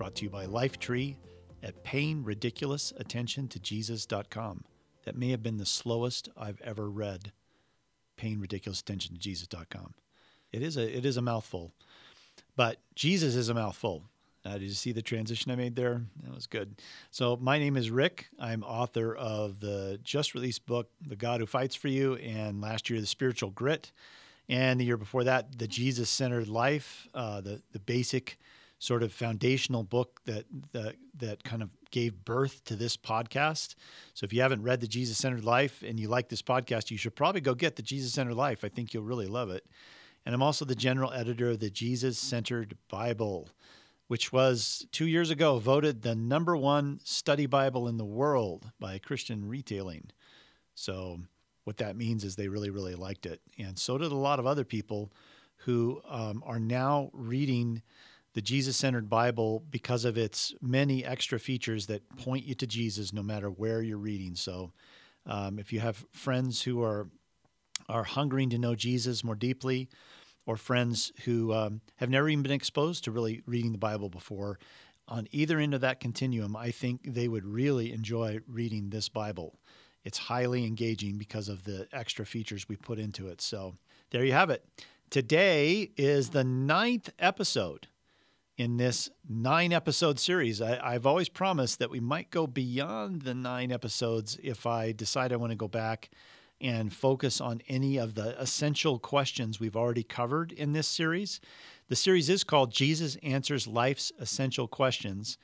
brought to you by Lifetree at Paying Ridiculous Attention That may have been the slowest I've ever read. Paying Ridiculous Attention to. It is a it is a mouthful, but Jesus is a mouthful. Did you see the transition I made there? That was good. So, my name is Rick. I'm author of the just released book, The God Who Fights for You, and last year, The Spiritual Grit. And the year before that, The Jesus Centered Life, uh, the, the basic sort of foundational book that, that, that kind of gave birth to this podcast. So, if you haven't read The Jesus Centered Life and you like this podcast, you should probably go get The Jesus Centered Life. I think you'll really love it. And I'm also the general editor of the Jesus Centered Bible which was two years ago voted the number one study Bible in the world by Christian Retailing. So, what that means is they really, really liked it. And so did a lot of other people who um, are now reading the Jesus centered Bible because of its many extra features that point you to Jesus no matter where you're reading. So, um, if you have friends who are are hungering to know Jesus more deeply, or friends who um, have never even been exposed to really reading the Bible before, on either end of that continuum, I think they would really enjoy reading this Bible. It's highly engaging because of the extra features we put into it. So there you have it. Today is the ninth episode in this nine episode series. I, have always promised that we might go beyond the nine episodes if I decide I want to go back and focus on any of the essential questions we've already covered in this series. The series is called Jesus Answers Life's Essential Questions.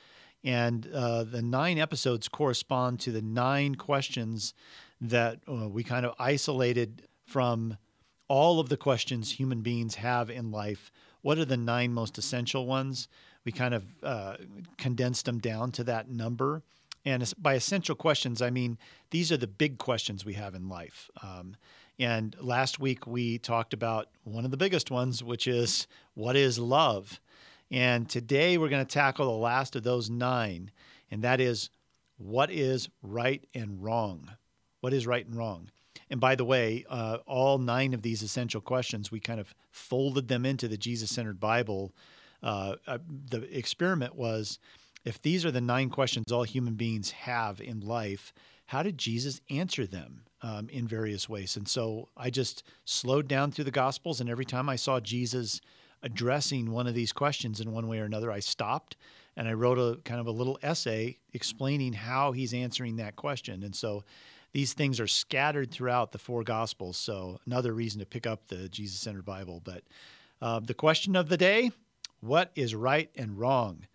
And uh, the nine episodes correspond to the nine questions that uh, we kind of isolated from all of the questions human beings have in life. What are the nine most essential ones? We kind of uh, condensed them down to that number. And by essential questions, I mean these are the big questions we have in life. Um, and last week we talked about one of the biggest ones, which is what is love? And today we're going to tackle the last of those nine, and that is what is right and wrong? What is right and wrong? And by the way, uh, all nine of these essential questions, we kind of folded them into the Jesus centered Bible. Uh, uh, the experiment was if these are the nine questions all human beings have in life, how did Jesus answer them um, in various ways? And so I just slowed down through the Gospels, and every time I saw Jesus addressing one of these questions in one way or another, I stopped and I wrote a kind of a little essay explaining how he's answering that question. And so these things are scattered throughout the four Gospels. So another reason to pick up the Jesus centered Bible. But uh, the question of the day what is right and wrong?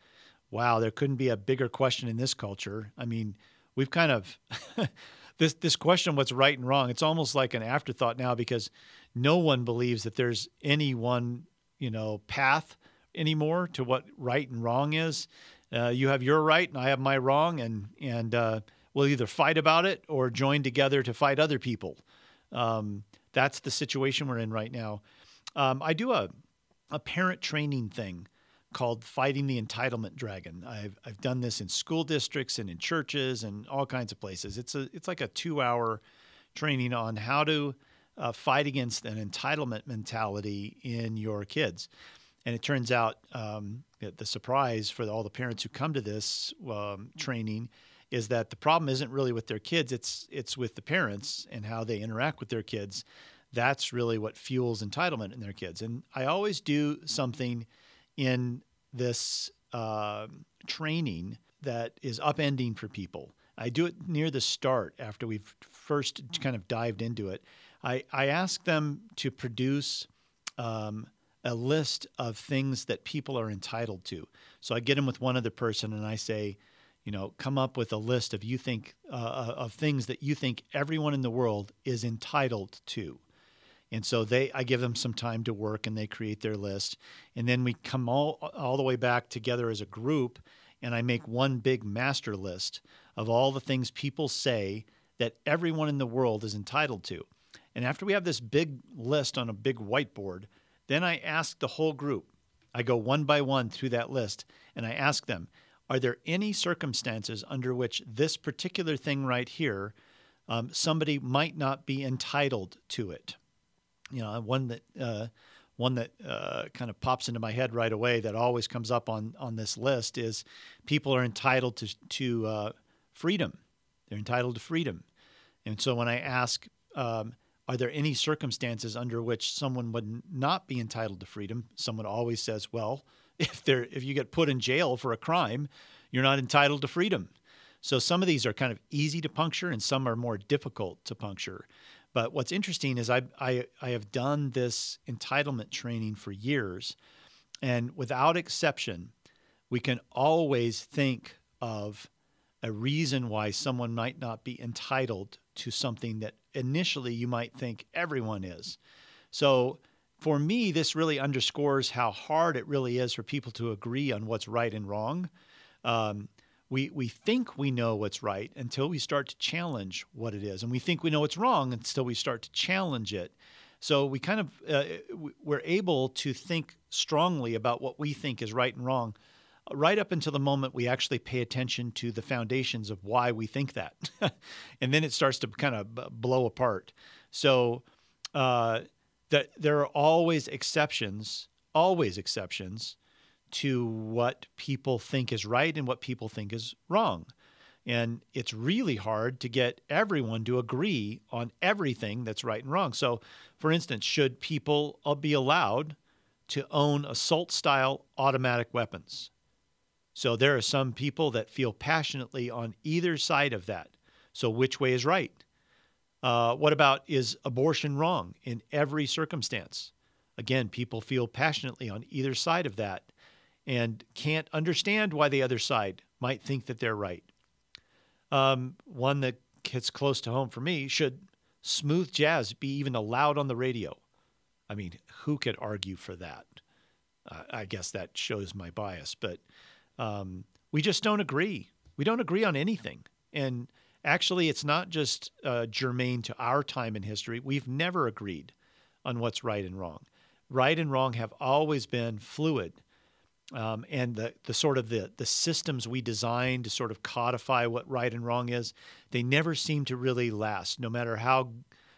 wow, there couldn't be a bigger question in this culture. I mean, we've kind of this this question of what's right and wrong. It's almost like an afterthought now because no one believes that there's any one, you know, path anymore to what right and wrong is. Uh, you have your right and I have my wrong, and and uh, we'll either fight about it or join together to fight other people. Um, that's the situation we're in right now. Um, I do a a parent training thing called Fighting the Entitlement Dragon. I've, I've done this in school districts and in churches and all kinds of places. It's a it's like a two hour training on how to uh, fight against an entitlement mentality in your kids. And it turns out um, the surprise for all the parents who come to this um, training is that the problem isn't really with their kids; it's it's with the parents and how they interact with their kids. That's really what fuels entitlement in their kids. And I always do something in this uh, training that is upending for people. I do it near the start after we've first kind of dived into it. I, I ask them to produce um, a list of things that people are entitled to. So I get them with one other person and I say, you know, come up with a list of you think uh, uh of things that you think everyone in the world is entitled to. And so they, I give them some time to work, and they create their list, and then we come all all the way back together as a group, and I make one big master list of all the things people say that everyone in the world is entitled to. And after we have this big list on a big whiteboard, then I ask the whole group, I go one by one through that list, and I ask them, are there any circumstances under which this particular thing right here, um, somebody might not be entitled to it? You know, one that uh, one that uh, kind of pops into my head right away that always comes up on on this list is people are entitled to to uh, freedom. They're entitled to freedom, and so when I ask, um, are there any circumstances under which someone would not be entitled to freedom? Someone always says, well if they're if you get put in jail for a crime, you're not entitled to freedom. So some of these are kind of easy to puncture and some are more difficult to puncture. But what's interesting is I, I, I have done this entitlement training for years, and without exception, we can always think of a reason why someone might not be entitled to something that initially you might think everyone is. So for me, this really underscores how hard it really is for people to agree on what's right and wrong. Um, we, we think we know what's right until we start to challenge what it is. And we think we know what's wrong until we start to challenge it. So we kind of, uh, we're able to think strongly about what we think is right and wrong right up until the moment we actually pay attention to the foundations of why we think that. and then it starts to kind of blow apart. So, uh, that there are always exceptions, always exceptions to what people think is right and what people think is wrong. And it's really hard to get everyone to agree on everything that's right and wrong. So, for instance, should people uh, be allowed to own assault style automatic weapons? So, there are some people that feel passionately on either side of that. So, which way is right? Uh, what about is abortion wrong in every circumstance? Again, people feel passionately on either side of that and can't understand why the other side might think that they're right. Um, one that hits close to home for me should smooth jazz be even allowed on the radio? I mean, who could argue for that? Uh, I guess that shows my bias, but um, we just don't agree. We don't agree on anything. And Actually, it's not just uh, germane to our time in history. We've never agreed on what's right and wrong. Right and wrong have always been fluid. Um, and the, the sort of the, the systems we design to sort of codify what right and wrong is, they never seem to really last. No matter how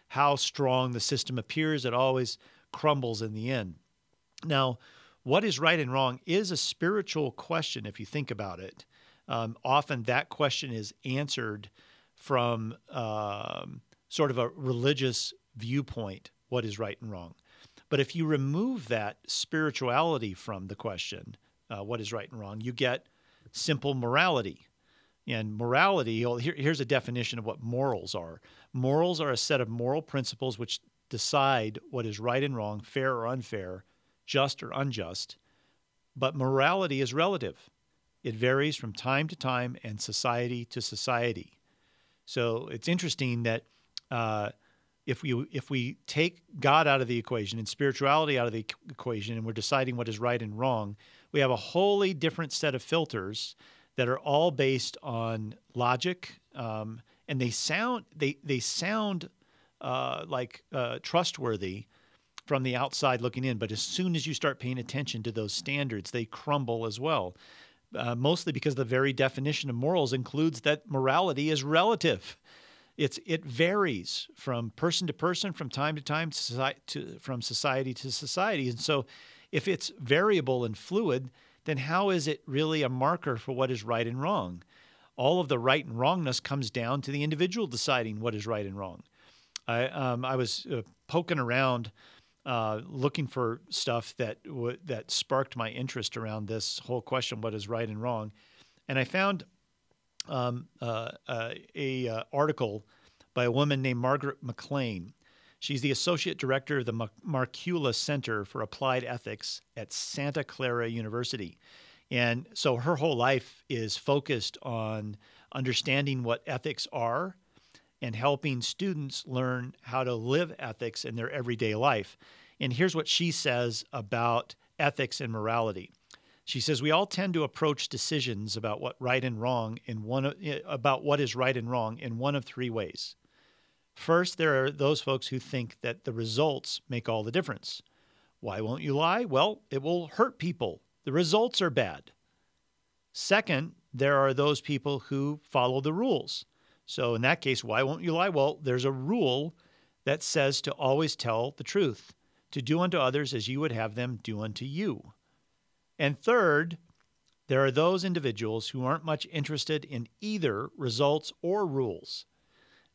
how strong the system appears, it always crumbles in the end. Now, what is right and wrong is a spiritual question if you think about it. Um, often that question is answered from um, sort of a religious viewpoint what is right and wrong. But if you remove that spirituality from the question, uh, what is right and wrong, you get simple morality. And morality, here, here's a definition of what morals are morals are a set of moral principles which decide what is right and wrong, fair or unfair, just or unjust. But morality is relative, it varies from time to time and society to society. So it's interesting that uh, if we if we take God out of the equation and spirituality out of the equation, and we're deciding what is right and wrong, we have a wholly different set of filters that are all based on logic, um, and they sound they they sound uh, like uh, trustworthy from the outside looking in. But as soon as you start paying attention to those standards, they crumble as well uh, mostly because the very definition of morals includes that morality is relative. It's it varies from person to person, from time to time, to, to, from society to society, and so if it's variable and fluid, then how is it really a marker for what is right and wrong? All of the right and wrongness comes down to the individual deciding what is right and wrong. I um, I was uh, poking around uh, looking for stuff that w- that sparked my interest around this whole question: what is right and wrong? And I found um, uh, uh, a uh, article by a woman named Margaret McLean. She's the associate director of the Markkula Center for Applied Ethics at Santa Clara University. And so her whole life is focused on understanding what ethics are and helping students learn how to live ethics in their everyday life. And here's what she says about ethics and morality She says we all tend to approach decisions about what right and wrong in one of, eh, about what is right and wrong in one of three ways. First, there are those folks who think that the results make all the difference. Why won't you lie? Well, it will hurt people. The results are bad. Second, there are those people who follow the rules. So, in that case, why won't you lie? Well, there's a rule that says to always tell the truth, to do unto others as you would have them do unto you. And third, there are those individuals who aren't much interested in either results or rules.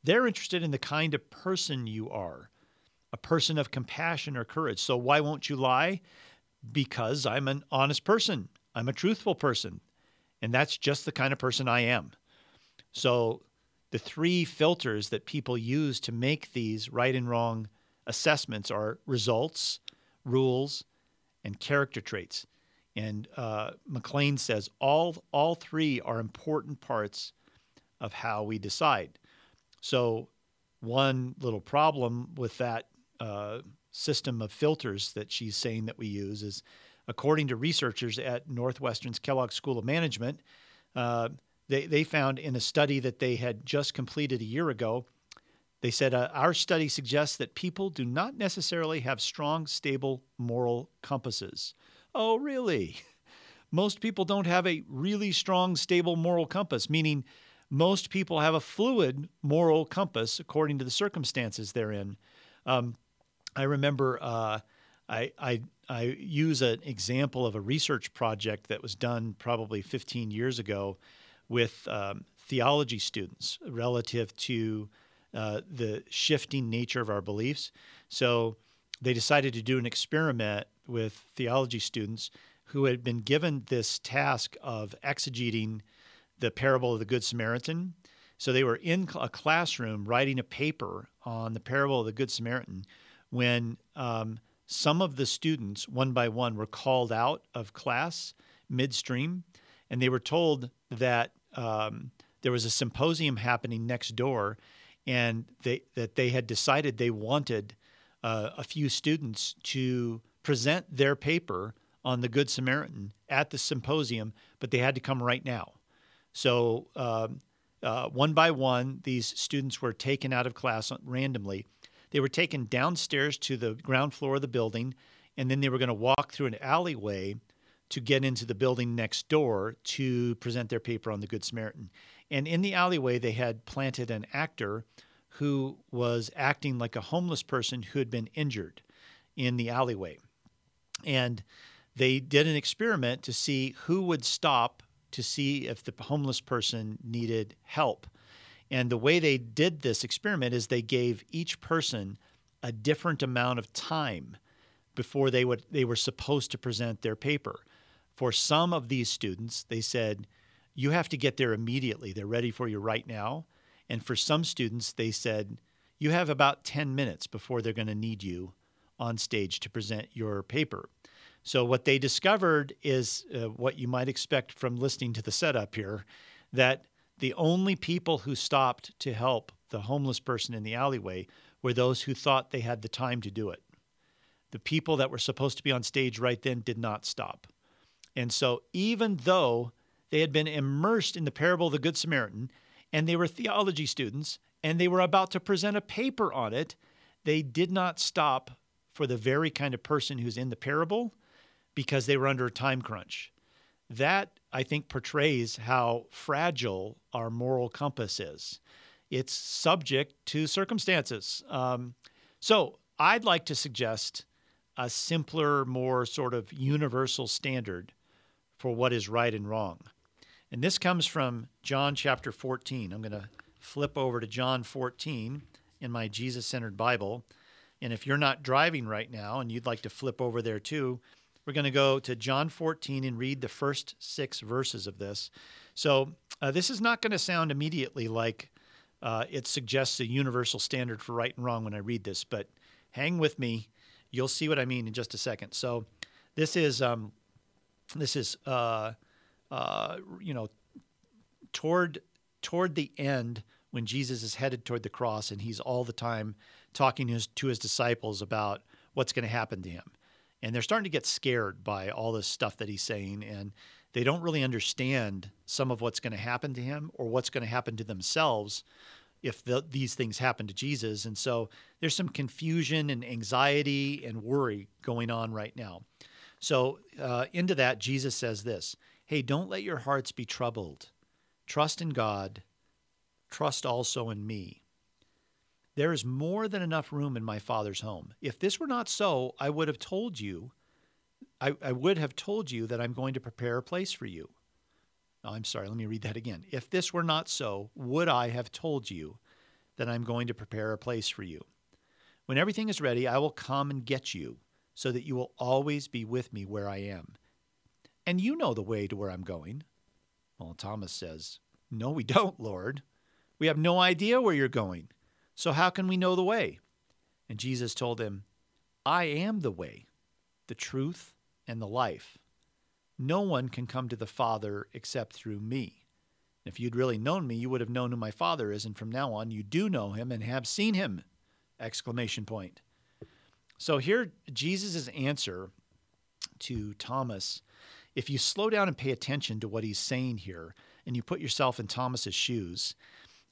They're interested in the kind of person you are, a person of compassion or courage. So, why won't you lie? Because I'm an honest person, I'm a truthful person, and that's just the kind of person I am. So, the three filters that people use to make these right and wrong assessments are results, rules, and character traits. And uh, McLean says all all three are important parts of how we decide. So, one little problem with that uh, system of filters that she's saying that we use is, according to researchers at Northwestern's Kellogg School of Management, uh, they, they found in a study that they had just completed a year ago, they said, uh, Our study suggests that people do not necessarily have strong, stable moral compasses. Oh, really? Most people don't have a really strong, stable moral compass, meaning most people have a fluid moral compass according to the circumstances they're in. Um, I remember uh, I, I, I use an example of a research project that was done probably 15 years ago with um, theology students relative to uh, the shifting nature of our beliefs. So they decided to do an experiment with theology students who had been given this task of exegeting the parable of the Good Samaritan. So they were in a classroom writing a paper on the parable of the Good Samaritan when um, some of the students, one by one, were called out of class midstream, and they were told that um, there was a symposium happening next door, and they that they had decided they wanted uh, a few students to present their paper on the Good Samaritan at the symposium, but they had to come right now. So um, uh, one by one, these students were taken out of class randomly. They were taken downstairs to the ground floor of the building, and then they were going to walk through an alleyway to get into the building next door to present their paper on the Good Samaritan. And in the alleyway, they had planted an actor who was acting like a homeless person who had been injured in the alleyway. And they did an experiment to see who would stop to see if the homeless person needed help. And the way they did this experiment is they gave each person a different amount of time before they would they were supposed to present their paper. For some of these students, they said, you have to get there immediately. They're ready for you right now. And for some students, they said, you have about 10 minutes before they're going to need you on stage to present your paper. So, what they discovered is uh, what you might expect from listening to the setup here that the only people who stopped to help the homeless person in the alleyway were those who thought they had the time to do it. The people that were supposed to be on stage right then did not stop. And so, even though they had been immersed in the parable of the Good Samaritan and they were theology students and they were about to present a paper on it, they did not stop for the very kind of person who's in the parable because they were under a time crunch. That, I think, portrays how fragile our moral compass is. It's subject to circumstances. Um, so, I'd like to suggest a simpler, more sort of universal standard for what is right and wrong. And this comes from John chapter 14. I'm going to flip over to John 14 in my Jesus centered Bible. And if you're not driving right now and you'd like to flip over there too, we're going to go to John 14 and read the first six verses of this. So uh, this is not going to sound immediately like uh, it suggests a universal standard for right and wrong when I read this, but hang with me. You'll see what I mean in just a second. So this is um, this is uh, uh, you know toward toward the end when Jesus is headed toward the cross and he's all the time talking to his, to his disciples about what's going to happen to him. and they're starting to get scared by all this stuff that he's saying and they don't really understand some of what's going to happen to him or what's going to happen to themselves if the, these things happen to Jesus. And so there's some confusion and anxiety and worry going on right now. So, uh, into that, Jesus says this Hey, don't let your hearts be troubled. Trust in God, trust also in me. There is more than enough room in my Father's home. If this were not so, I would have told you, I, I would have told you that I'm going to prepare a place for you. Oh, I'm sorry, let me read that again. If this were not so, would I have told you that I'm going to prepare a place for you? When everything is ready, I will come and get you, so that you will always be with me where I am. And you know the way to where I'm going. Well, Thomas says, No, we don't, Lord. We have no idea where you're going. So how can we know the way? And Jesus told him, I am the way, the truth, and the life. No one can come to the Father except through me. If you'd really known me, you would have known who my Father is, and from now on you do know him and have seen him. Exclamation point. So here Jesus' answer to Thomas, if you slow down and pay attention to what he's saying here, and you put yourself in Thomas's shoes,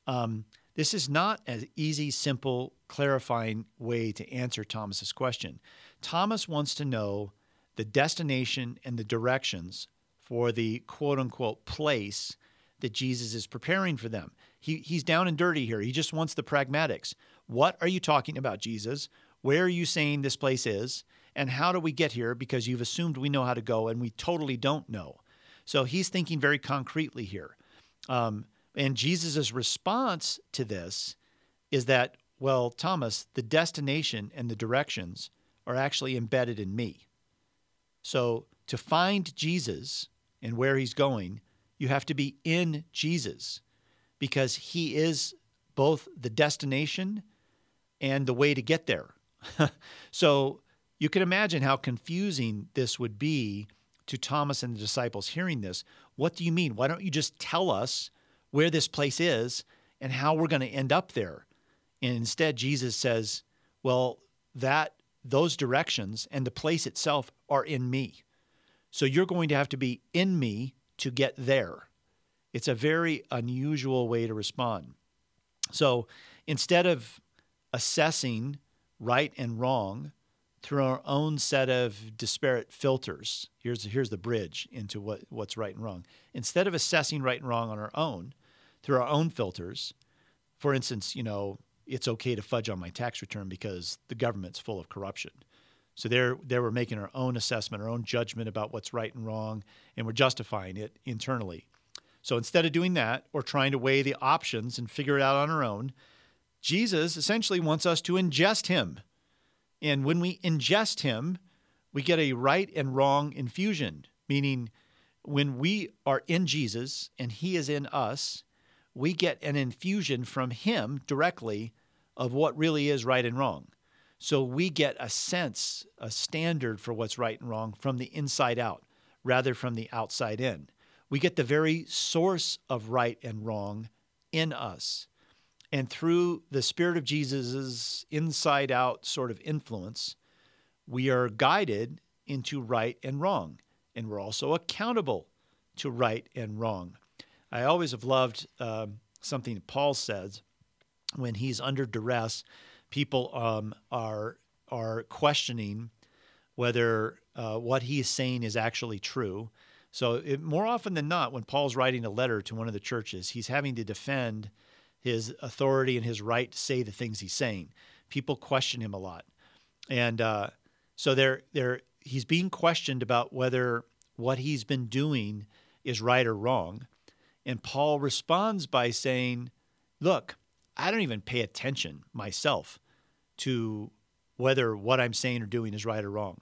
um, this is not an easy, simple, clarifying way to answer Thomas's question. Thomas wants to know the destination and the directions for the quote unquote place that Jesus is preparing for them. He, he's down and dirty here. He just wants the pragmatics. What are you talking about, Jesus? Where are you saying this place is? And how do we get here? Because you've assumed we know how to go and we totally don't know. So he's thinking very concretely here. Um, and Jesus' response to this is that, well, Thomas, the destination and the directions are actually embedded in me. So to find Jesus and where he's going, you have to be in Jesus because he is both the destination and the way to get there. so you can imagine how confusing this would be to Thomas and the disciples hearing this. What do you mean? Why don't you just tell us where this place is and how we're going to end up there? And instead, Jesus says, well, that those directions and the place itself are in me. So you're going to have to be in me to get there. It's a very unusual way to respond. So instead of assessing right and wrong through our own set of disparate filters, here's, here's the bridge into what, what's right and wrong. Instead of assessing right and wrong on our own, through our own filters, for instance, you know, it's okay to fudge on my tax return because the government's full of corruption. So there, there we're making our own assessment, our own judgment about what's right and wrong, and we're justifying it internally. So instead of doing that or trying to weigh the options and figure it out on our own, Jesus essentially wants us to ingest him. And when we ingest him, we get a right and wrong infusion, meaning when we are in Jesus and he is in us, we get an infusion from him directly of what really is right and wrong. So we get a sense, a standard for what's right and wrong from the inside out rather from the outside in. We get the very source of right and wrong in us. And through the Spirit of Jesus' inside out sort of influence, we are guided into right and wrong. And we're also accountable to right and wrong. I always have loved uh, something Paul says when he's under duress. People um, are are questioning whether uh, what he is saying is actually true. So it, more often than not, when Paul's writing a letter to one of the churches, he's having to defend his authority and his right to say the things he's saying. People question him a lot, and uh, so they're, they're, he's being questioned about whether what he's been doing is right or wrong. And Paul responds by saying, Look, I don't even pay attention myself to whether what I'm saying or doing is right or wrong.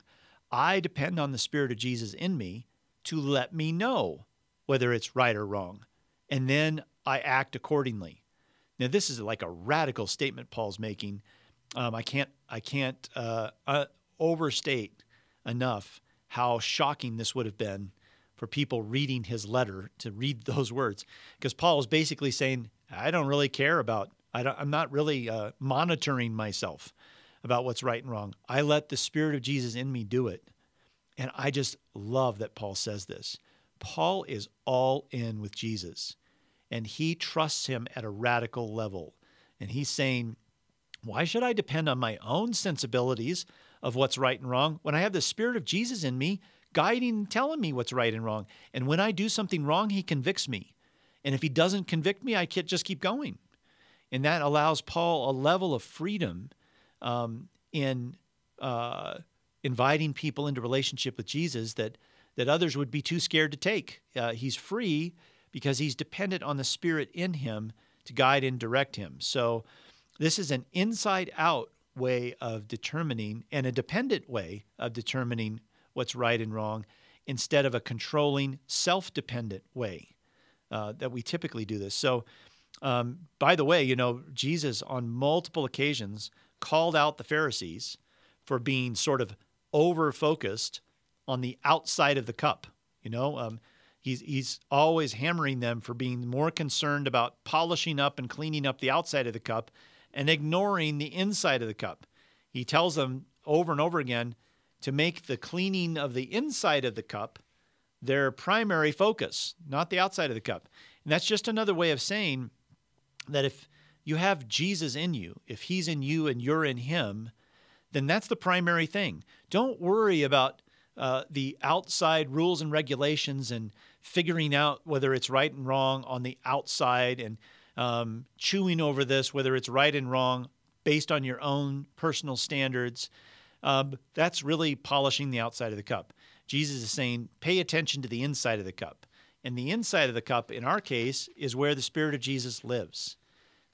I depend on the Spirit of Jesus in me to let me know whether it's right or wrong. And then I act accordingly. Now, this is like a radical statement Paul's making. Um, I can't, I can't uh, uh, overstate enough how shocking this would have been for people reading his letter to read those words because Paul is basically saying, I don't really care about, I am not really uh, monitoring myself about what's right and wrong. I let the Spirit of Jesus in me do it. And I just love that Paul says this. Paul is all in with Jesus and he trusts him at a radical level. And he's saying, Why should I depend on my own sensibilities of what's right and wrong when I have the Spirit of Jesus in me guiding and telling me what's right and wrong? And when I do something wrong, he convicts me. And if he doesn't convict me, I can't just keep going. And that allows Paul a level of freedom um, in uh, inviting people into relationship with Jesus that that others would be too scared to take. Uh, he's free because he's dependent on the Spirit in him to guide and direct him. So, this is an inside out way of determining and a dependent way of determining what's right and wrong instead of a controlling, self dependent way uh, that we typically do this. So, um, by the way, you know, Jesus on multiple occasions called out the Pharisees for being sort of over focused on the outside of the cup. You know, um, He's, he's always hammering them for being more concerned about polishing up and cleaning up the outside of the cup and ignoring the inside of the cup. He tells them over and over again to make the cleaning of the inside of the cup their primary focus, not the outside of the cup. And that's just another way of saying that if you have Jesus in you, if he's in you and you're in him, then that's the primary thing. Don't worry about uh, the outside rules and regulations and figuring out whether it's right and wrong on the outside and um, chewing over this, whether it's right and wrong based on your own personal standards. Um, that's really polishing the outside of the cup. Jesus is saying, pay attention to the inside of the cup. And the inside of the cup, in our case, is where the Spirit of Jesus lives.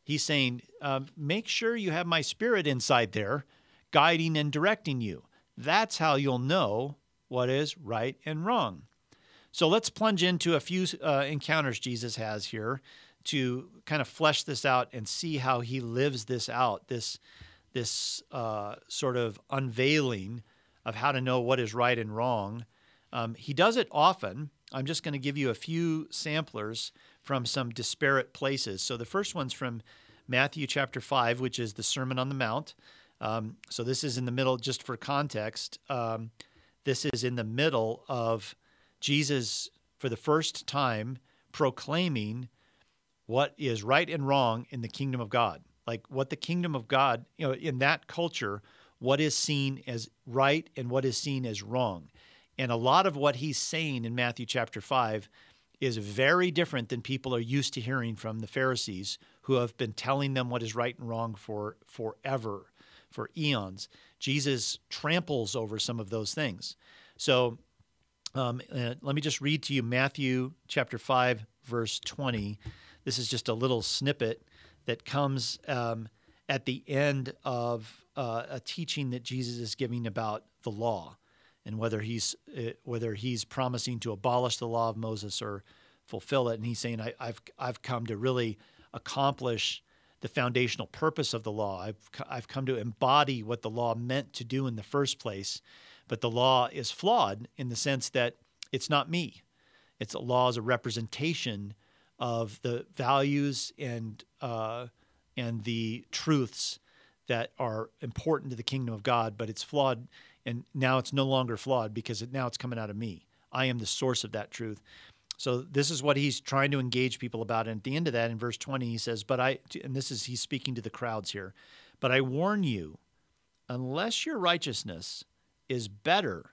He's saying, um, make sure you have my Spirit inside there, guiding and directing you. That's how you'll know what is right and wrong. So let's plunge into a few uh, encounters Jesus has here to kind of flesh this out and see how he lives this out. This this uh, sort of unveiling of how to know what is right and wrong. Um, he does it often. I'm just going to give you a few samplers from some disparate places. So the first one's from Matthew chapter 5, which is the Sermon on the Mount. Um, so this is in the middle, just for context. Um, this is in the middle of Jesus, for the first time, proclaiming what is right and wrong in the kingdom of God. Like what the kingdom of God, you know, in that culture, what is seen as right and what is seen as wrong. And a lot of what he's saying in Matthew chapter 5 is very different than people are used to hearing from the Pharisees who have been telling them what is right and wrong for forever, for eons. Jesus tramples over some of those things. So um, uh, let me just read to you Matthew chapter 5, verse 20. This is just a little snippet that comes um, at the end of uh, a teaching that Jesus is giving about the law and whether he's uh, whether he's promising to abolish the law of Moses or fulfill it. And he's saying, I, have I've come to really accomplish the foundational purpose of the law. I've I've come to embody what the law meant to do in the first place but the law is flawed in the sense that it's not me. It's a law is a representation of the values and uh, and the truths that are important to the kingdom of God, but it's flawed, and now it's no longer flawed because it, now it's coming out of me. I am the source of that truth. So this is what he's trying to engage people about. And at the end of that, in verse 20, he says, But I, and this is, he's speaking to the crowds here, but I warn you, unless your righteousness is better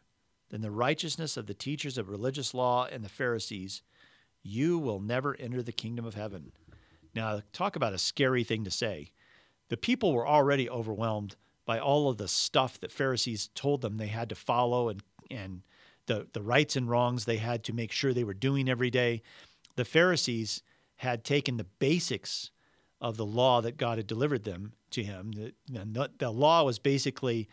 than the righteousness of the teachers of religious law and the Pharisees, you will never enter the kingdom of heaven. Now, talk about a scary thing to say. The people were already overwhelmed by all of the stuff that Pharisees told them they had to follow and, and the, the rights and wrongs they had to make sure they were doing every day. The Pharisees had taken the basics of the law that God had delivered them to him. The, the law was basically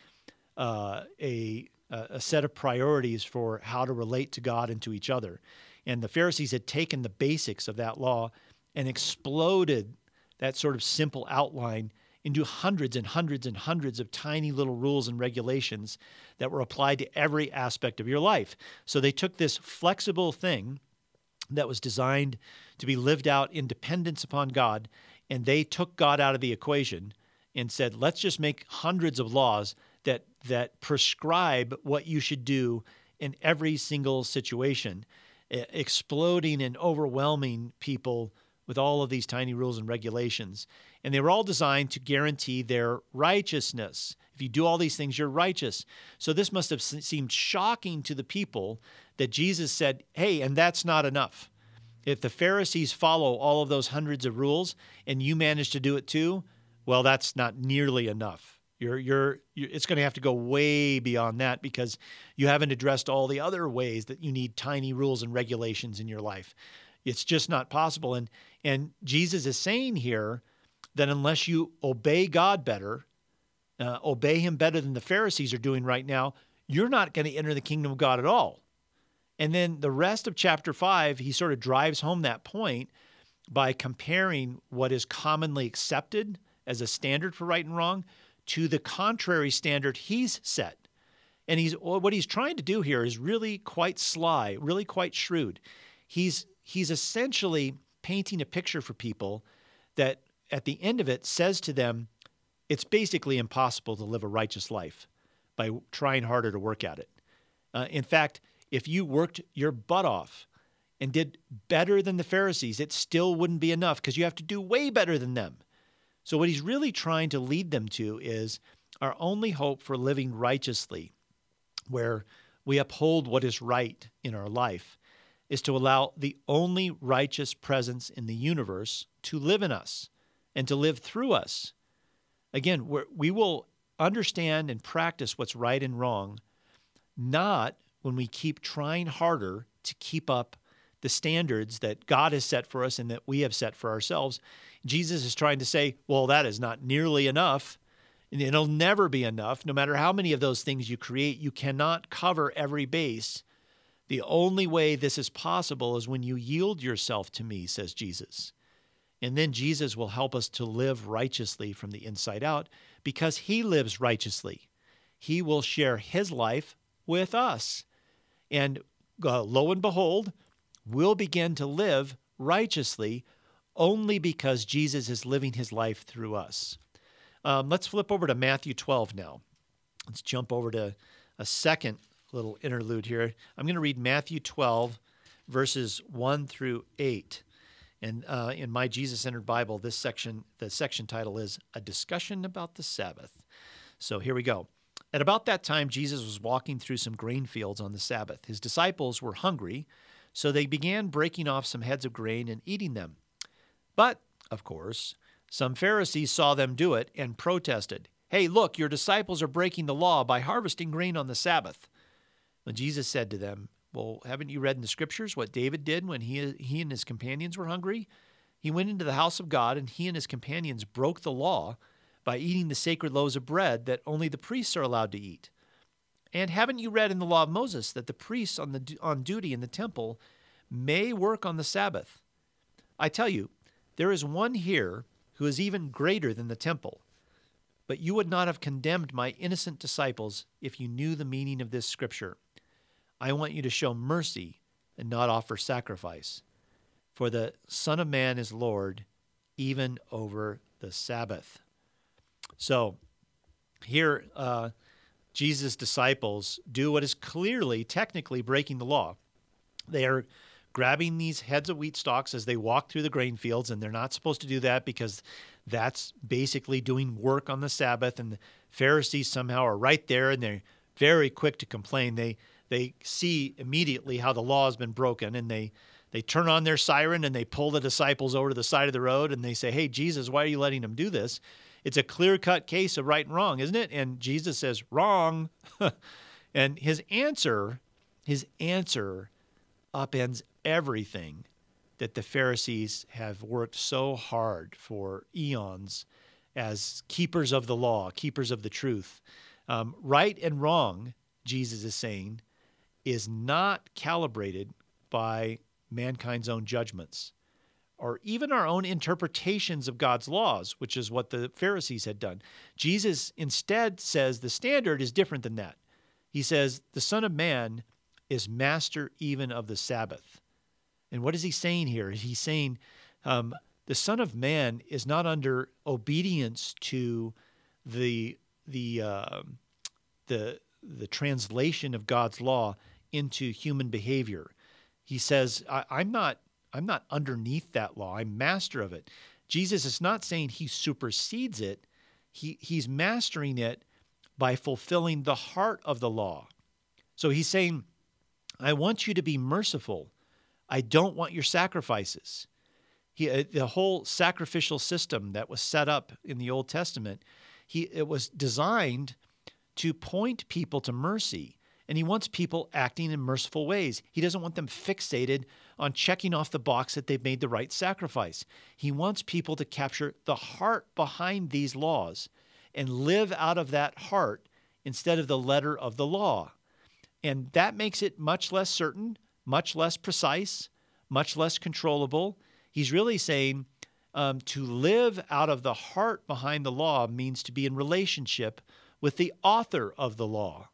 uh, a, a set of priorities for how to relate to God and to each other. And the Pharisees had taken the basics of that law and exploded that sort of simple outline into hundreds and hundreds and hundreds of tiny little rules and regulations that were applied to every aspect of your life. So they took this flexible thing that was designed to be lived out in dependence upon God, and they took God out of the equation and said, let's just make hundreds of laws that that prescribe what you should do in every single situation, exploding and overwhelming people with all of these tiny rules and regulations. And they were all designed to guarantee their righteousness. If you do all these things, you're righteous. So this must have seemed shocking to the people that Jesus said, Hey, and that's not enough. If the Pharisees follow all of those hundreds of rules and you manage to do it too, well, that's not nearly enough. You're, you're, you're it's going to have to go way beyond that because you haven't addressed all the other ways that you need tiny rules and regulations in your life. It's just not possible. And, and Jesus is saying here that unless you obey God better, uh, obey Him better than the Pharisees are doing right now, you're not going to enter the kingdom of God at all. And then the rest of chapter five, he sort of drives home that point by comparing what is commonly accepted as a standard for right and wrong to the contrary standard he's set. And he's what he's trying to do here is really quite sly, really quite shrewd. He's he's essentially painting a picture for people that at the end of it says to them, it's basically impossible to live a righteous life by trying harder to work at it. Uh, in fact, if you worked your butt off and did better than the Pharisees, it still wouldn't be enough because you have to do way better than them. So, what he's really trying to lead them to is our only hope for living righteously, where we uphold what is right in our life, is to allow the only righteous presence in the universe to live in us and to live through us. Again, we will understand and practice what's right and wrong, not when we keep trying harder to keep up the standards that God has set for us and that we have set for ourselves. Jesus is trying to say, well, that is not nearly enough. And it'll never be enough. No matter how many of those things you create, you cannot cover every base. The only way this is possible is when you yield yourself to me, says Jesus. And then Jesus will help us to live righteously from the inside out because he lives righteously. He will share his life with us. And uh, lo and behold, we'll begin to live righteously only because Jesus is living his life through us. Um, let's flip over to Matthew 12 now. Let's jump over to a second little interlude here. I'm going to read Matthew 12, verses 1 through 8. And uh, in my Jesus centered Bible, this section, the section title is A Discussion About the Sabbath. So here we go. At about that time, Jesus was walking through some grain fields on the Sabbath. His disciples were hungry, so they began breaking off some heads of grain and eating them. But, of course, some Pharisees saw them do it and protested. Hey, look, your disciples are breaking the law by harvesting grain on the Sabbath. When Jesus said to them, Well, haven't you read in the scriptures what David did when he, he and his companions were hungry? He went into the house of God and he and his companions broke the law by eating the sacred loaves of bread that only the priests are allowed to eat. And haven't you read in the law of Moses that the priests on, the, on duty in the temple may work on the Sabbath? I tell you, there is one here who is even greater than the temple. But you would not have condemned my innocent disciples if you knew the meaning of this scripture. I want you to show mercy and not offer sacrifice. For the Son of Man is Lord even over the Sabbath. So here, uh, Jesus' disciples do what is clearly, technically breaking the law. They are grabbing these heads of wheat stalks as they walk through the grain fields, and they're not supposed to do that because that's basically doing work on the Sabbath. And the Pharisees somehow are right there, and they're very quick to complain. They they see immediately how the law has been broken, and they they turn on their siren and they pull the disciples over to the side of the road, and they say, "Hey, Jesus, why are you letting them do this?" It's a clear cut case of right and wrong, isn't it? And Jesus says, wrong. and his answer, his answer upends everything that the Pharisees have worked so hard for eons as keepers of the law, keepers of the truth. Um, right and wrong, Jesus is saying, is not calibrated by mankind's own judgments or even our own interpretations of God's laws, which is what the Pharisees had done. Jesus instead says the standard is different than that. He says the Son of Man is master even of the Sabbath. And what is he saying here? He's saying um, the Son of Man is not under obedience to the the uh, the the translation of God's law into human behavior. He says, I, I'm not I'm not underneath that law. I'm master of it. Jesus is not saying he supersedes it. He, he's mastering it by fulfilling the heart of the law. So he's saying, I want you to be merciful. I don't want your sacrifices. He, uh, the whole sacrificial system that was set up in the Old Testament, he, it was designed to point people to mercy. And he wants people acting in merciful ways. He doesn't want them fixated on checking off the box that they've made the right sacrifice. He wants people to capture the heart behind these laws and live out of that heart instead of the letter of the law. And that makes it much less certain, much less precise, much less controllable. He's really saying um, to live out of the heart behind the law means to be in relationship with the author of the law.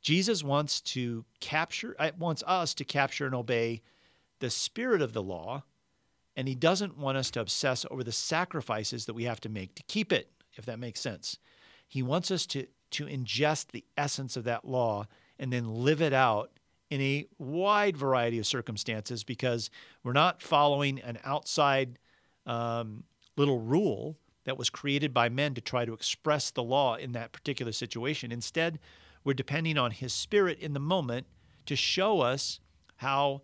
Jesus wants to capture, uh, wants us to capture and obey the spirit of the law, and he doesn't want us to obsess over the sacrifices that we have to make to keep it, if that makes sense. He wants us to, to ingest the essence of that law and then live it out in a wide variety of circumstances because we're not following an outside um, little rule that was created by men to try to express the law in that particular situation. Instead, we're depending on His Spirit in the moment to show us how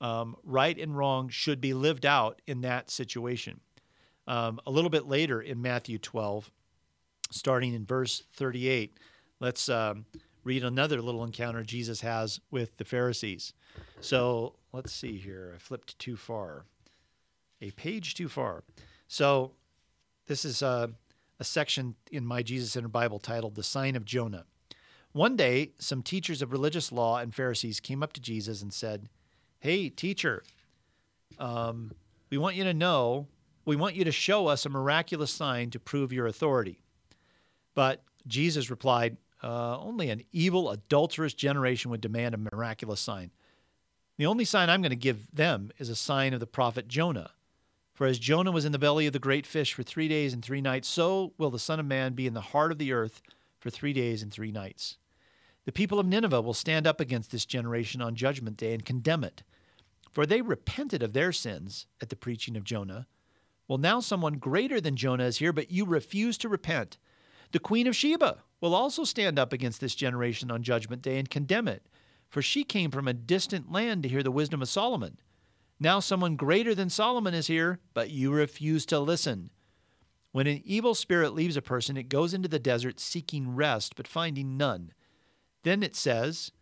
um, right and wrong should be lived out in that situation. Um, a little bit later in Matthew 12, starting in verse 38, let's um, read another little encounter Jesus has with the Pharisees. So let's see here. I flipped too far, a page too far. So this is a, a section in my Jesus-Centered Bible titled The Sign of Jonah. One day, some teachers of religious law and Pharisees came up to Jesus and said, Hey, teacher, um, we want you to know, we want you to show us a miraculous sign to prove your authority. But Jesus replied, uh, Only an evil, adulterous generation would demand a miraculous sign. The only sign I'm going to give them is a sign of the prophet Jonah. For as Jonah was in the belly of the great fish for three days and three nights, so will the Son of Man be in the heart of the earth for three days and three nights. The people of Nineveh will stand up against this generation on Judgment Day and condemn it. For they repented of their sins at the preaching of Jonah. Well, now someone greater than Jonah is here, but you refuse to repent. The Queen of Sheba will also stand up against this generation on Judgment Day and condemn it, for she came from a distant land to hear the wisdom of Solomon. Now someone greater than Solomon is here, but you refuse to listen. When an evil spirit leaves a person, it goes into the desert seeking rest, but finding none. Then it says,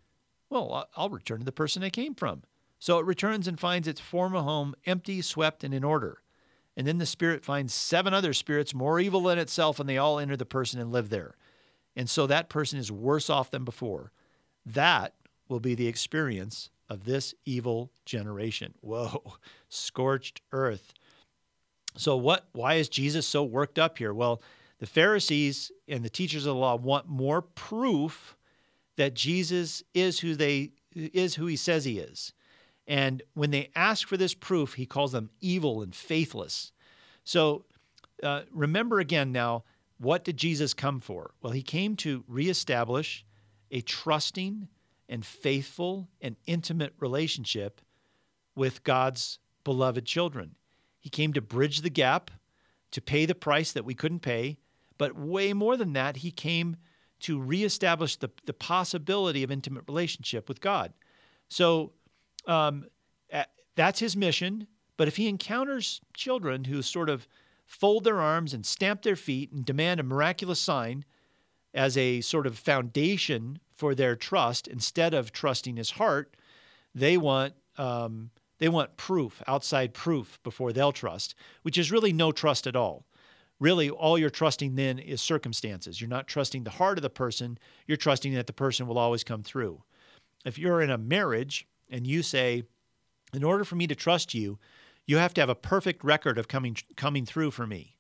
Well, I'll return to the person I came from. So it returns and finds its former home empty, swept, and in order. And then the spirit finds seven other spirits more evil than itself, and they all enter the person and live there. And so that person is worse off than before. That will be the experience of this evil generation. Whoa, scorched earth. So what why is Jesus so worked up here? Well, the Pharisees and the teachers of the law want more proof that Jesus is who they is who he says he is. And when they ask for this proof, he calls them evil and faithless. So uh, remember again now, what did Jesus come for? Well, he came to reestablish a trusting and faithful and intimate relationship with God's beloved children. He came to bridge the gap, to pay the price that we couldn't pay, but way more than that, he came to reestablish the, the possibility of intimate relationship with God. So um, that's his mission. But if he encounters children who sort of fold their arms and stamp their feet and demand a miraculous sign as a sort of foundation for their trust instead of trusting his heart, they want um, they want proof, outside proof before they'll trust, which is really no trust at all. Really, all you're trusting then is circumstances. You're not trusting the heart of the person, you're trusting that the person will always come through. If you're in a marriage and you say, in order for me to trust you, you have to have a perfect record of coming coming through for me.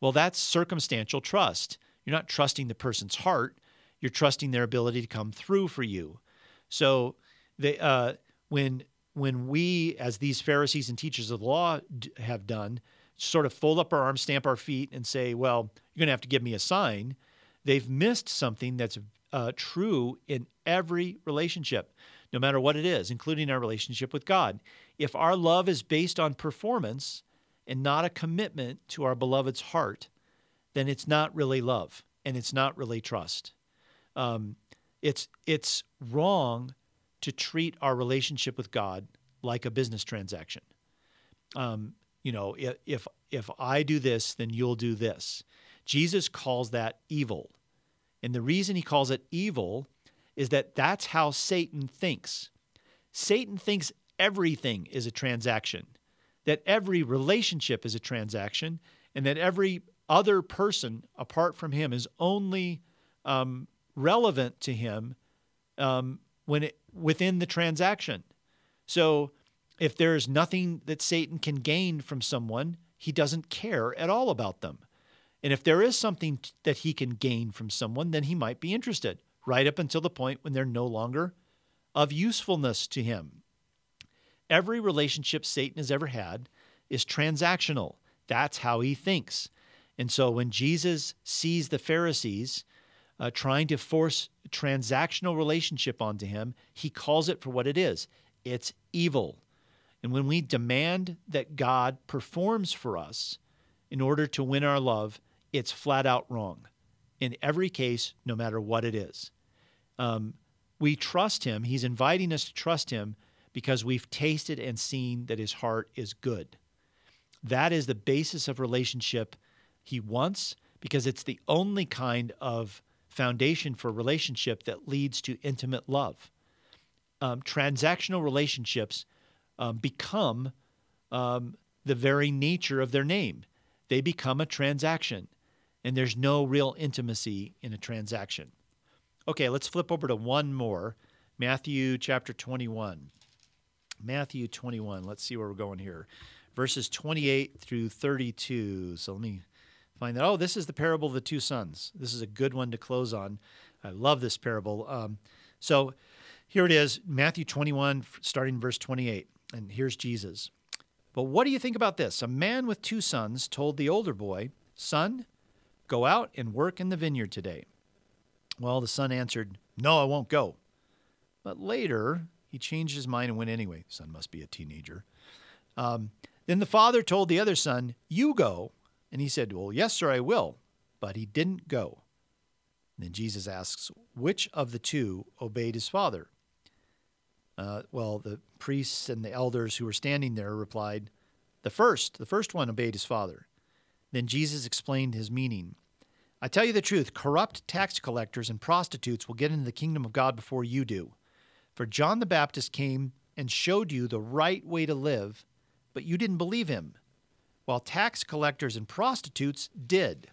Well, that's circumstantial trust. You're not trusting the person's heart. You're trusting their ability to come through for you. So, they, uh, when when we, as these Pharisees and teachers of the law have done, sort of fold up our arms, stamp our feet, and say, "Well, you're going to have to give me a sign," they've missed something that's uh, true in every relationship. no matter what it is, including our relationship with God. If our love is based on performance and not a commitment to our beloved's heart, then it's not really love and it's not really trust. Um, it's it's wrong to treat our relationship with God like a business transaction. Um, you know, if, if I do this, then you'll do this. Jesus calls that evil, and the reason he calls it evil is that that's how Satan thinks. Satan thinks everything is a transaction, that every relationship is a transaction, and that every other person apart from him is only um, relevant to him um, when it within the transaction. So if there's nothing that Satan can gain from someone, he doesn't care at all about them. And if there is something that he can gain from someone, then he might be interested, right up until the point when they're no longer of usefulness to him. Every relationship Satan has ever had is transactional. That's how he thinks. And so when Jesus sees the Pharisees uh, trying to force transactional relationship onto him, he calls it for what it is it's evil. And when we demand that God performs for us in order to win our love, it's flat out wrong in every case, no matter what it is. Um, we trust him. He's inviting us to trust him because we've tasted and seen that his heart is good. That is the basis of relationship he wants because it's the only kind of foundation for relationship that leads to intimate love. Um, transactional relationships um, become um, the very nature of their name. They become a transaction, and there's no real intimacy in a transaction. Okay, let's flip over to one more Matthew chapter 21. Matthew 21. Let's see where we're going here. Verses 28 through 32. So let me find that. Oh, this is the parable of the two sons. This is a good one to close on. I love this parable. Um, so here it is Matthew 21, starting verse 28. And here's Jesus. But what do you think about this? A man with two sons told the older boy, Son, go out and work in the vineyard today. Well, the son answered, No, I won't go. But later, he changed his mind and went anyway. Son must be a teenager. Um, then the father told the other son, You go. And he said, Well, yes, sir, I will. But he didn't go. And then Jesus asks, Which of the two obeyed his father? Uh, well, the priests and the elders who were standing there replied, The first, the first one obeyed his father. Then Jesus explained his meaning. I tell you the truth, corrupt tax collectors and prostitutes will get into the kingdom of God before you do. For John the Baptist came and showed you the right way to live, but you didn't believe him while tax collectors and prostitutes did.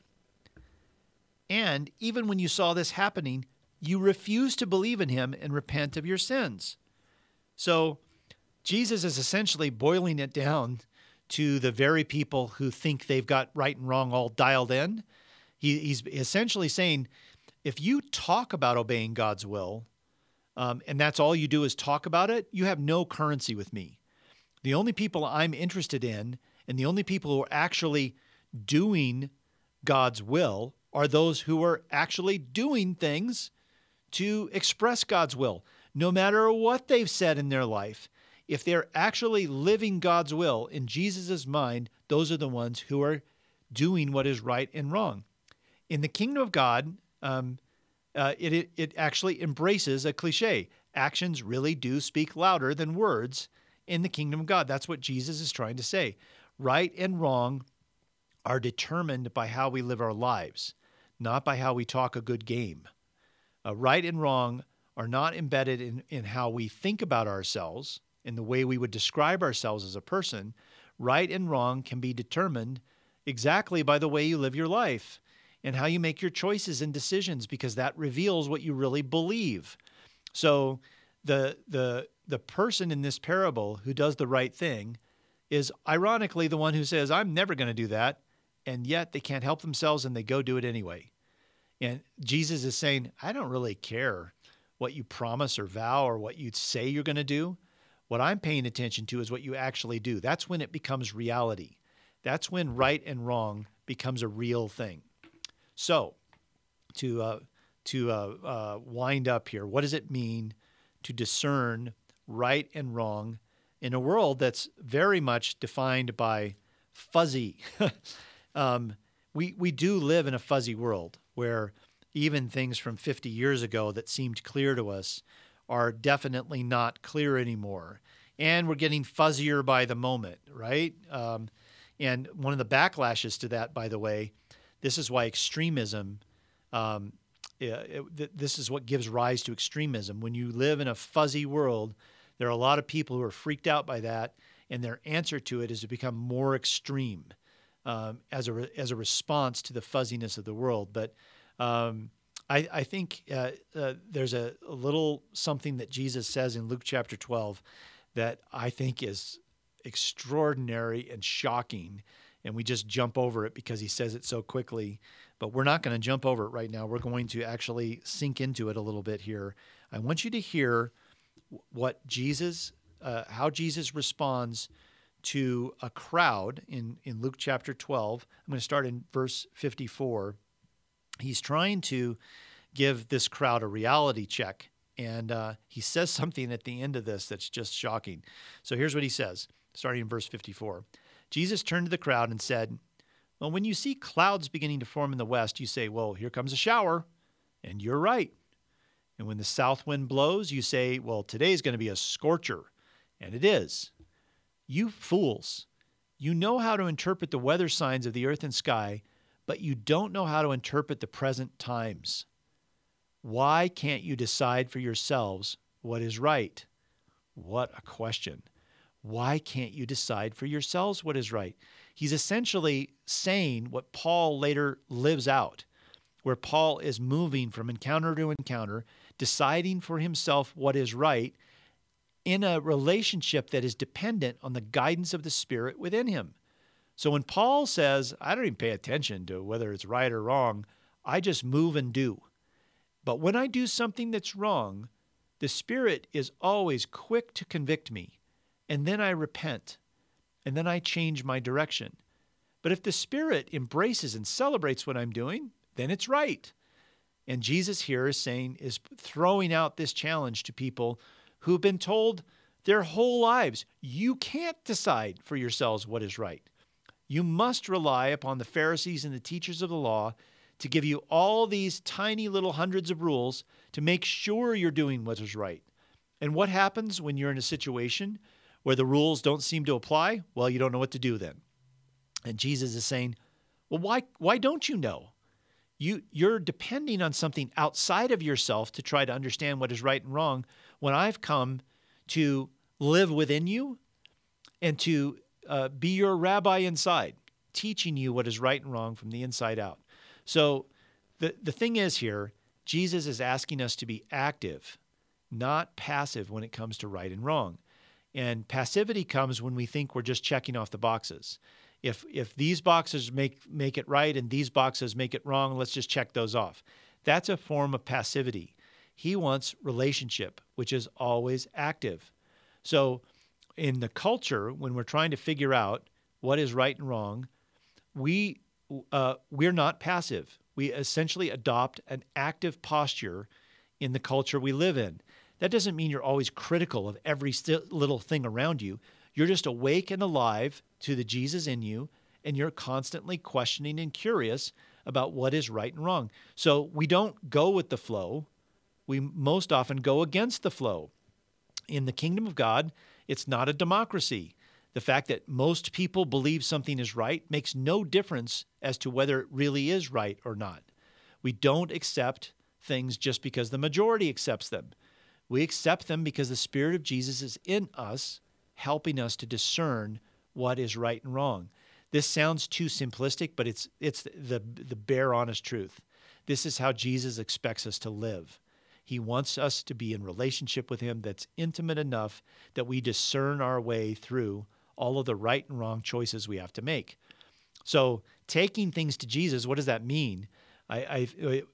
And even when you saw this happening, you refused to believe in him and repent of your sins. So, Jesus is essentially boiling it down to the very people who think they've got right and wrong all dialed in. He, he's essentially saying if you talk about obeying God's will, um, and that's all you do is talk about it, you have no currency with me. The only people I'm interested in and the only people who are actually doing God's will are those who are actually doing things to express God's will. No matter what they've said in their life, if they're actually living God's will in Jesus' mind, those are the ones who are doing what is right and wrong. In the kingdom of God, um, uh, it, it, actually embraces a cliche. Actions really do speak louder than words in the kingdom of God. That's what Jesus is trying to say. Right and wrong are determined by how we live our lives, not by how we talk a good game. Uh, right and wrong are not embedded in, in how we think about ourselves, in the way we would describe ourselves as a person. Right and wrong can be determined exactly by the way you live your life and how you make your choices and decisions because that reveals what you really believe. So the the the person in this parable who does the right thing is ironically the one who says, I'm never going to do that. And yet they can't help themselves and they go do it anyway. And Jesus is saying, I don't really care what you promise or vow or what you say you're going to do. What I'm paying attention to is what you actually do. That's when it becomes reality. That's when right and wrong becomes a real thing. So, to uh, to uh, uh, wind up here, what does it mean to discern right and wrong in a world that's very much defined by fuzzy. um, we, we do live in a fuzzy world where even things from 50 years ago that seemed clear to us are definitely not clear anymore. And we're getting fuzzier by the moment, right? Um, and one of the backlashes to that, by the way, this is why extremism, um, it, this is what gives rise to extremism. When you live in a fuzzy world, there are a lot of people who are freaked out by that, and their answer to it is to become more extreme um, as a re- as a response to the fuzziness of the world. But um, I, I, think uh, uh, there's a, a, little something that Jesus says in Luke chapter 12 that I think is extraordinary and shocking, and we just jump over it because he says it so quickly. But we're not going to jump over it right now. We're going to actually sink into it a little bit here. I want you to hear what Jesus, uh, how Jesus responds to a crowd in, in Luke chapter 12. I'm going to start in verse 54. He's trying to give this crowd a reality check. And uh, he says something at the end of this that's just shocking. So here's what he says, starting in verse 54. Jesus turned to the crowd and said, Well, when you see clouds beginning to form in the west, you say, Well, here comes a shower. And you're right. And when the south wind blows, you say, Well, today's going to be a scorcher. And it is. You fools, you know how to interpret the weather signs of the earth and sky, but you don't know how to interpret the present times. Why can't you decide for yourselves what is right? What a question. Why can't you decide for yourselves what is right? He's essentially saying what Paul later lives out, where Paul is moving from encounter to encounter, deciding for himself what is right, in a relationship that is dependent on the guidance of the Spirit within him. So when Paul says, I don't even pay attention to whether it's right or wrong, I just move and do. But when I do something that's wrong, the Spirit is always quick to convict me, and then I repent, and then I change my direction. But if the Spirit embraces and celebrates what I'm doing, then it's right. And Jesus here is saying, is throwing out this challenge to people who've been told their whole lives, you can't decide for yourselves what is right. You must rely upon the Pharisees and the teachers of the law to give you all these tiny little hundreds of rules to make sure you're doing what is right. And what happens when you're in a situation where the rules don't seem to apply? Well, you don't know what to do then. And Jesus is saying, well, why, why don't you know? You, you're depending on something outside of yourself to try to understand what is right and wrong when I've come to live within you and to uh, be your rabbi inside, teaching you what is right and wrong from the inside out. So the, the thing is here, Jesus is asking us to be active, not passive when it comes to right and wrong. And passivity comes when we think we're just checking off the boxes. If if these boxes make make it right and these boxes make it wrong, let's just check those off. That's a form of passivity. He wants relationship, which is always active. So, in the culture, when we're trying to figure out what is right and wrong, we uh, we're not passive. We essentially adopt an active posture in the culture we live in. That doesn't mean you're always critical of every st- little thing around you. You're just awake and alive to the Jesus in you, and you're constantly questioning and curious about what is right and wrong. So we don't go with the flow we most often go against the flow. In the kingdom of God, it's not a democracy. The fact that most people believe something is right makes no difference as to whether it really is right or not. We don't accept things just because the majority accepts them. We accept them because the Spirit of Jesus is in us, helping us to discern what is right and wrong. This sounds too simplistic, but it's, it's the, the bare, honest truth. This is how Jesus expects us to live. He wants us to be in relationship with Him that's intimate enough that we discern our way through all of the right and wrong choices we have to make. So, taking things to Jesus, what does that mean? I,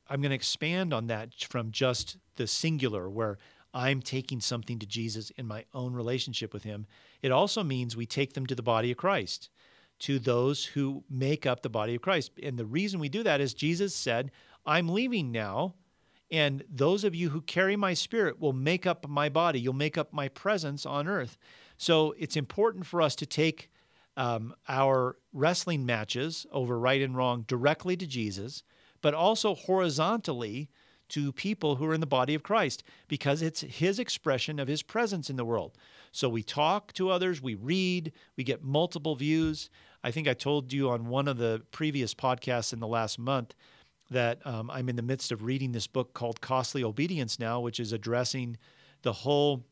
I'm going to expand on that from just the singular, where I'm taking something to Jesus in my own relationship with Him. It also means we take them to the body of Christ, to those who make up the body of Christ. And the reason we do that is Jesus said, I'm leaving now And those of you who carry my spirit will make up my body. You'll make up my presence on earth. So it's important for us to take um, our wrestling matches over right and wrong directly to Jesus, but also horizontally to people who are in the body of Christ because it's his expression of his presence in the world. So we talk to others, we read, we get multiple views. I think I told you on one of the previous podcasts in the last month that um, I'm in the midst of reading this book called Costly Obedience now, which is addressing the whole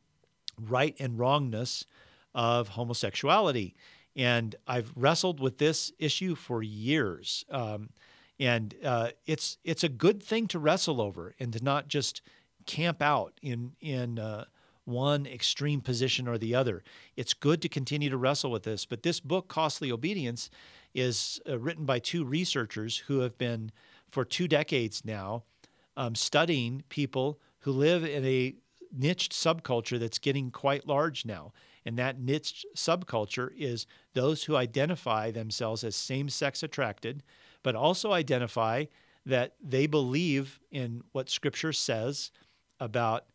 right and wrongness of homosexuality. And I've wrestled with this issue for years. Um, and uh, it's it's a good thing to wrestle over and to not just camp out in in uh, one extreme position or the other. It's good to continue to wrestle with this. But this book, Costly Obedience, is uh, written by two researchers who have been for two decades now um, studying people who live in a niched subculture that's getting quite large now. And that niche subculture is those who identify themselves as same sex attracted, but also identify that they believe in what Scripture says about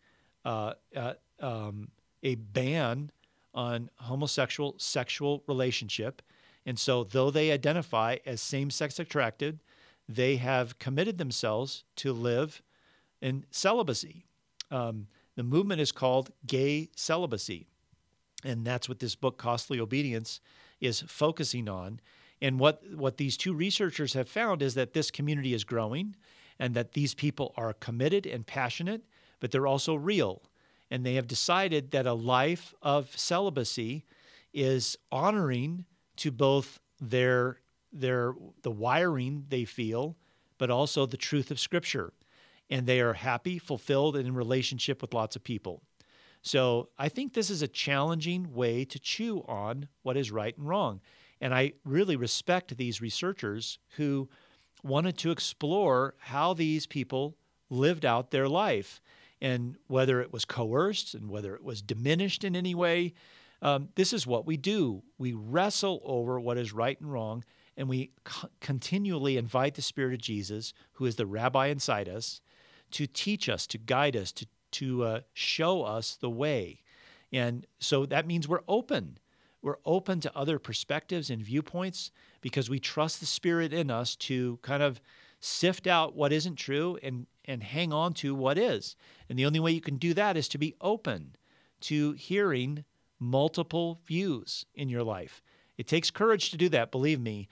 uh, uh, um, a ban on homosexual sexual relationship. And so, though they identify as same sex attracted, they have committed themselves to live in celibacy. Um, the movement is called gay celibacy. And that's what this book, Costly Obedience, is focusing on. And what, what these two researchers have found is that this community is growing and that these people are committed and passionate, but they're also real. And they have decided that a life of celibacy is honoring to both their their the wiring they feel, but also the truth of Scripture. And they are happy, fulfilled, and in relationship with lots of people. So I think this is a challenging way to chew on what is right and wrong. And I really respect these researchers who wanted to explore how these people lived out their life and whether it was coerced and whether it was diminished in any way. Um, this is what we do. We wrestle over what is right and wrong and we continually invite the Spirit of Jesus, who is the rabbi inside us, to teach us, to guide us, to, to uh, show us the way. And so that means we're open. We're open to other perspectives and viewpoints because we trust the Spirit in us to kind of sift out what isn't true and, and hang on to what is. And the only way you can do that is to be open to hearing multiple views in your life. It takes courage to do that, believe me,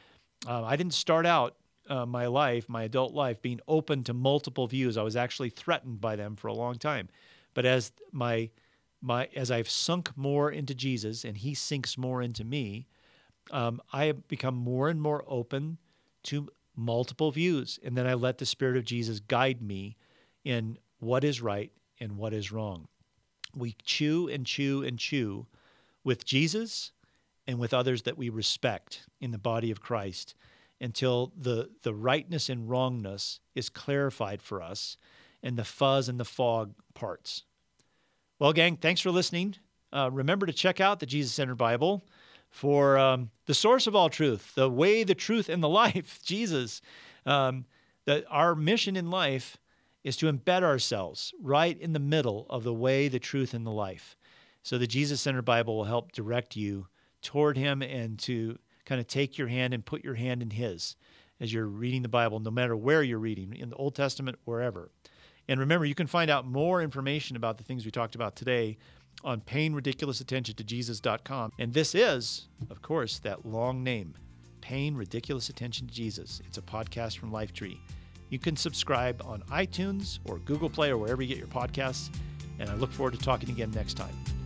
uh, I didn't start out uh, my life, my adult life, being open to multiple views. I was actually threatened by them for a long time. But as my my as I've sunk more into Jesus and He sinks more into me, um, I have become more and more open to multiple views, and then I let the Spirit of Jesus guide me in what is right and what is wrong. We chew and chew and chew with Jesus and with others that we respect in the body of Christ until the, the rightness and wrongness is clarified for us and the fuzz and the fog parts. Well, gang, thanks for listening. Uh, remember to check out the Jesus-Centered Bible for um, the source of all truth, the way, the truth, and the life, Jesus. Um, that our mission in life is to embed ourselves right in the middle of the way, the truth, and the life. So the Jesus-Centered Bible will help direct you toward Him and to kind of take your hand and put your hand in His as you're reading the Bible, no matter where you're reading, in the Old Testament, wherever. And remember, you can find out more information about the things we talked about today on paying ridiculous attention to Jesus.com. And this is, of course, that long name, Paying Ridiculous Attention to Jesus. It's a podcast from Lifetree. You can subscribe on iTunes or Google Play or wherever you get your podcasts. And I look forward to talking again next time.